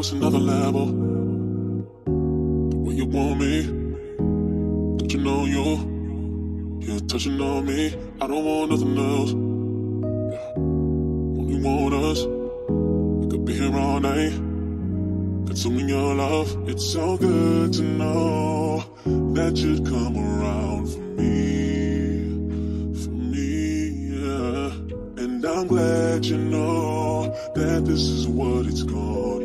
it's another level. The way you want me, don't you know you? You're touching on me. I don't want nothing else. Yeah. Only want us. I could be here all night, consuming your love. It's so good to know that you'd come around for me, for me. Yeah. And I'm glad you know that this is what it's called.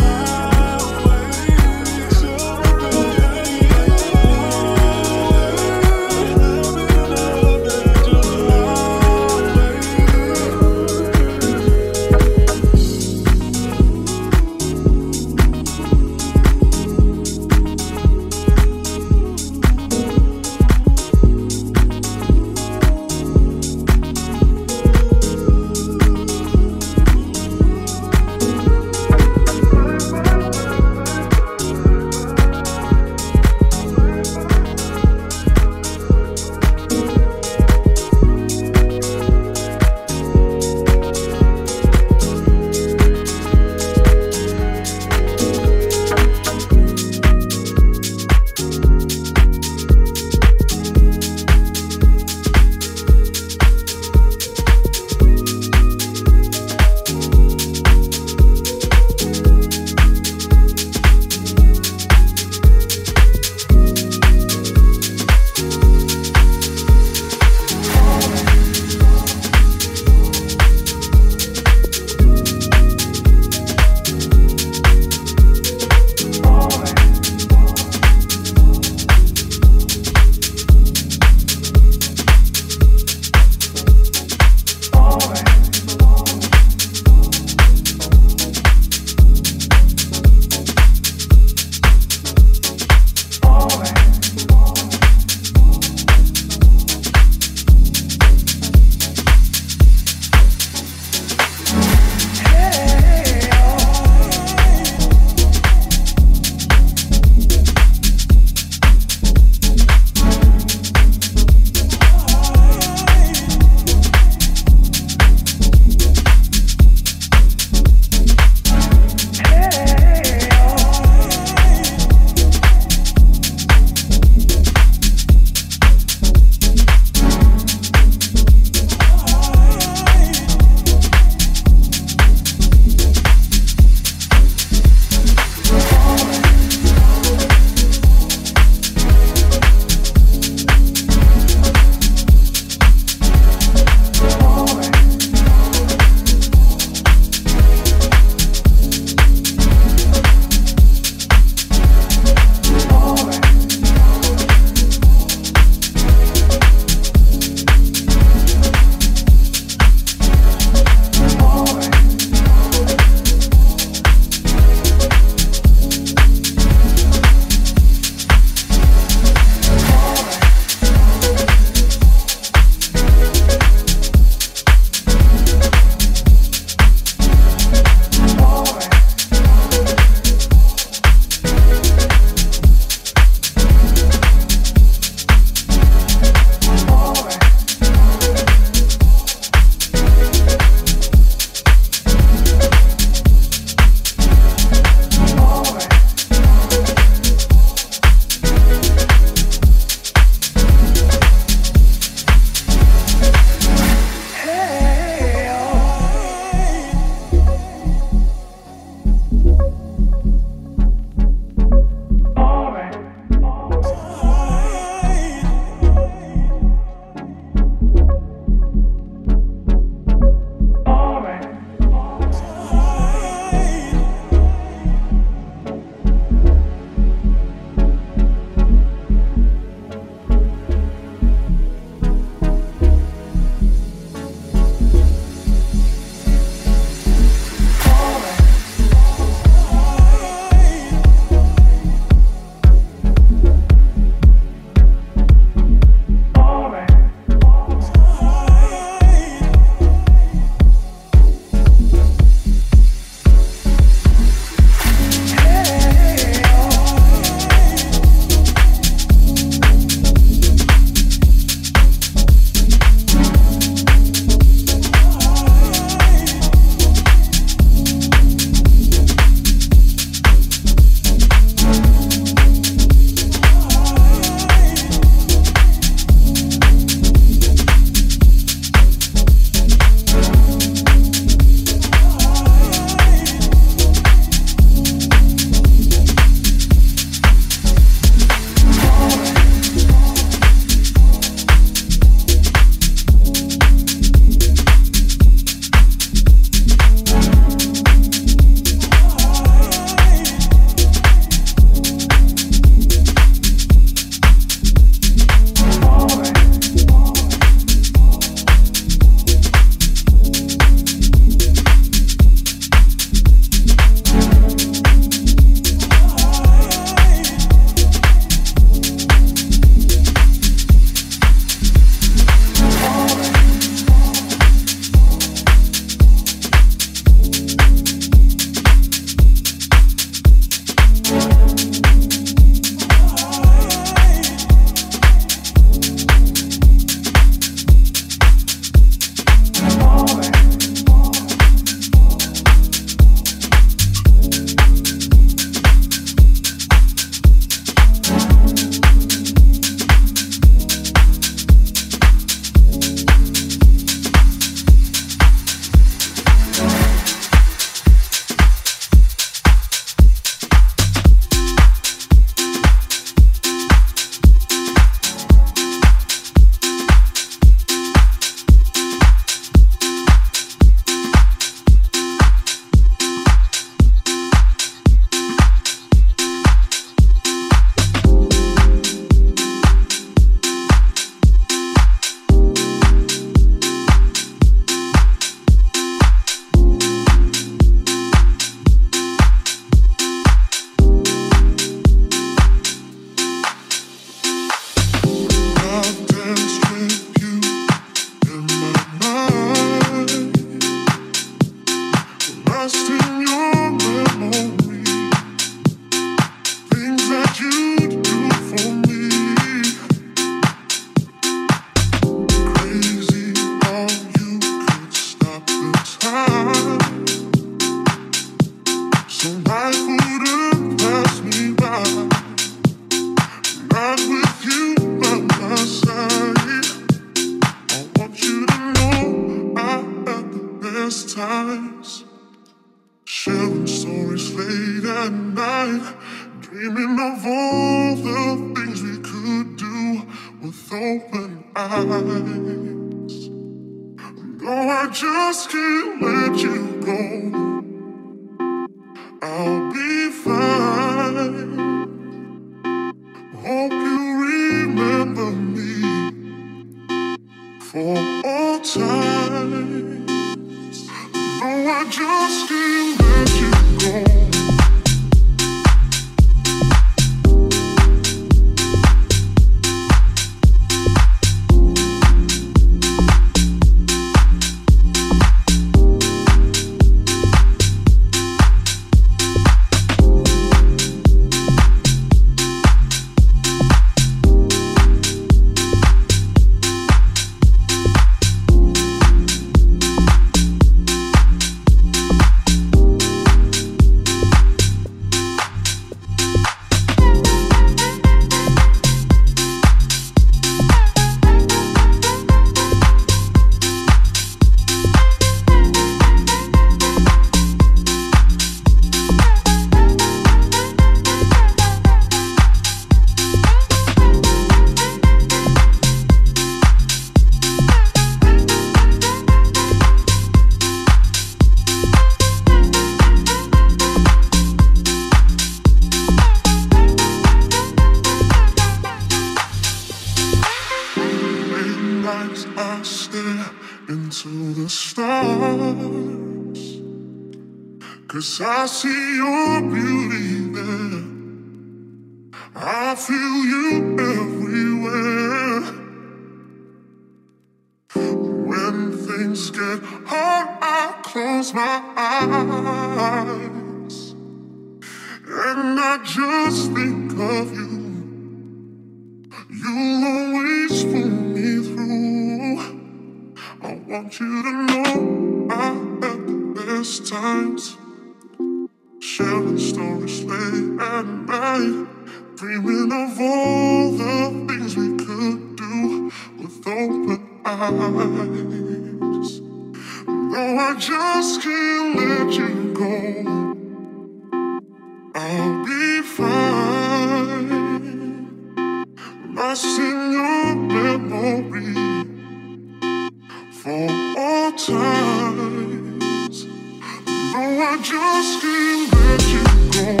I just can't let you go.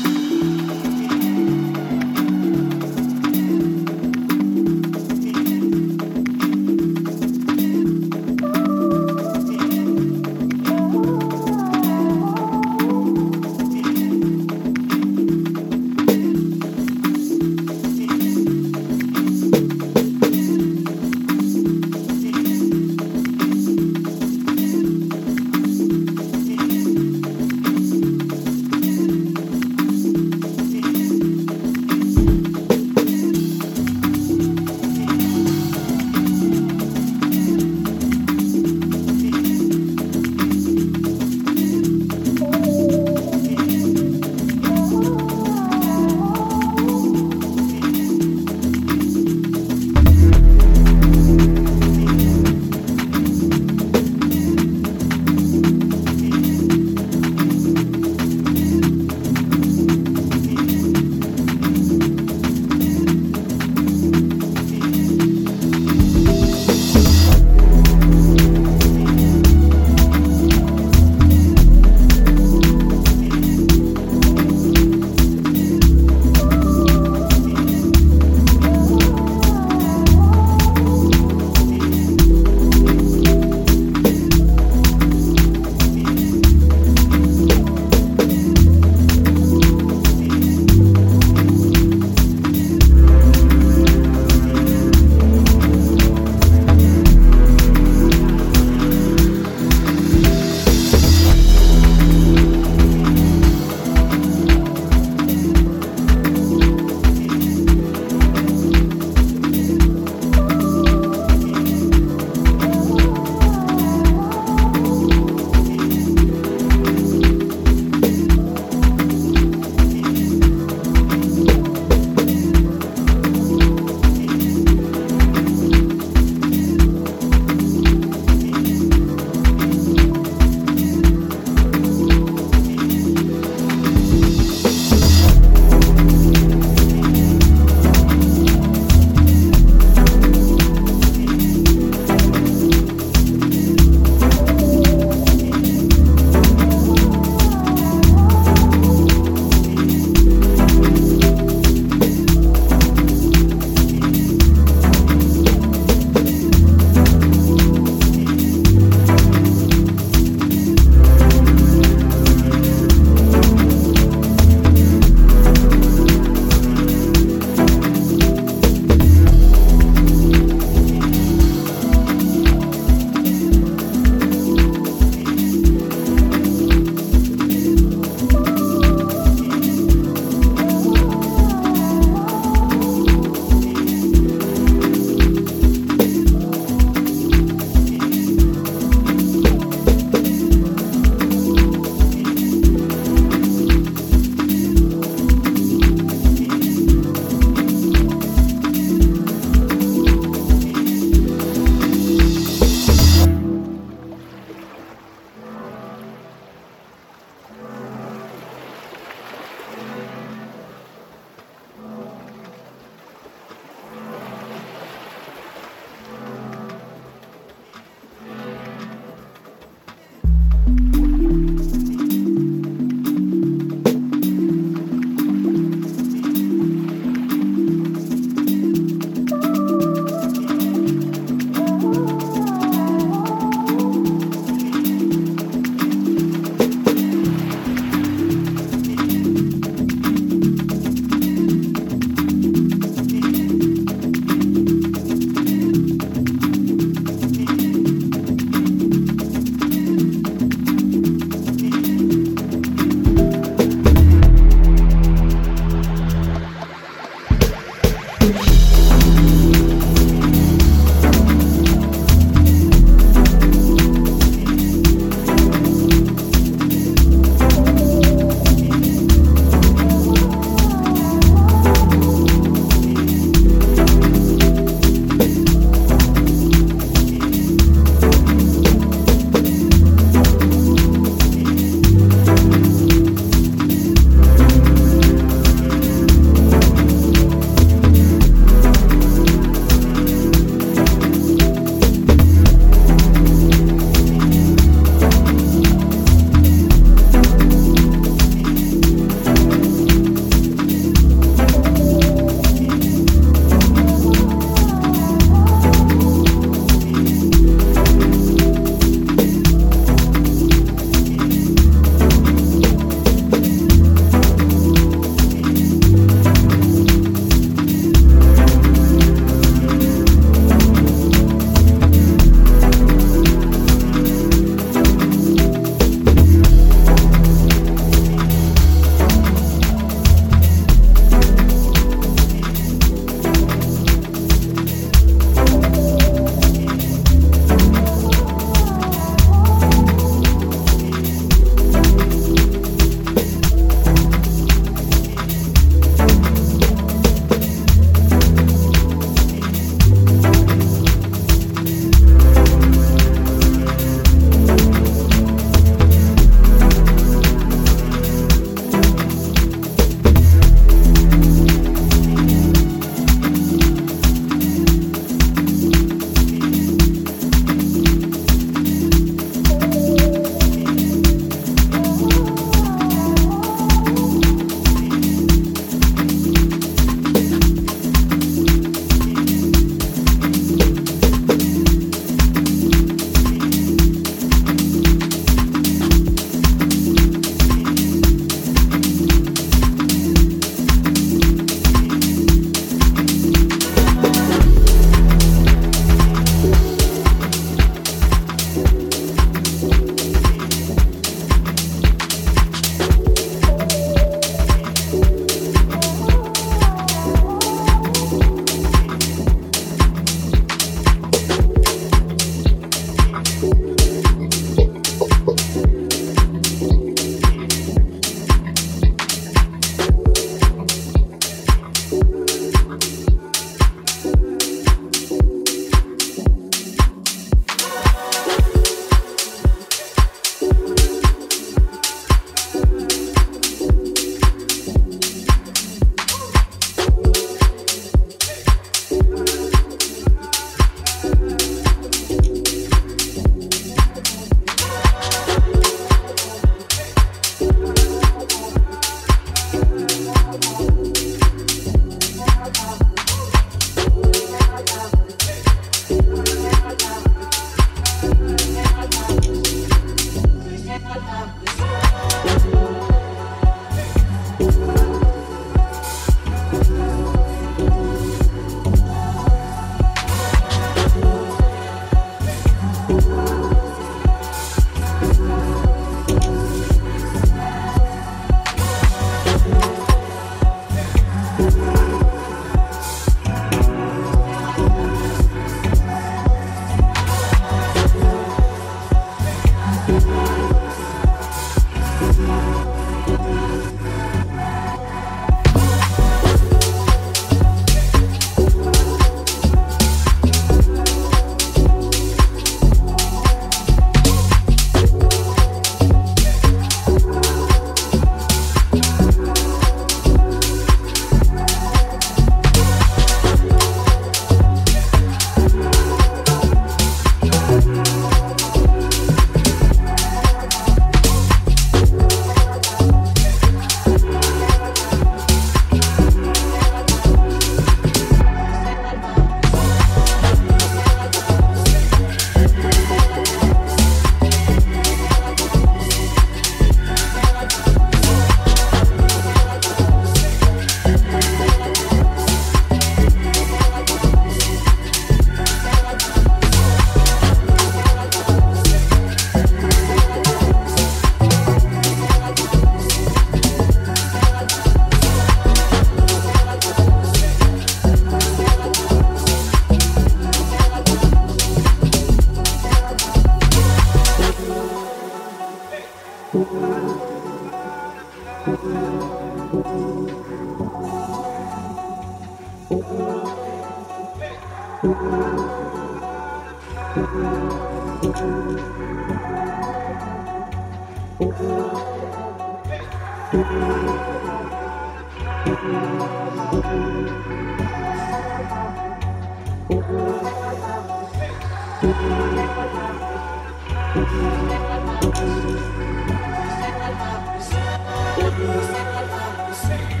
Thank you.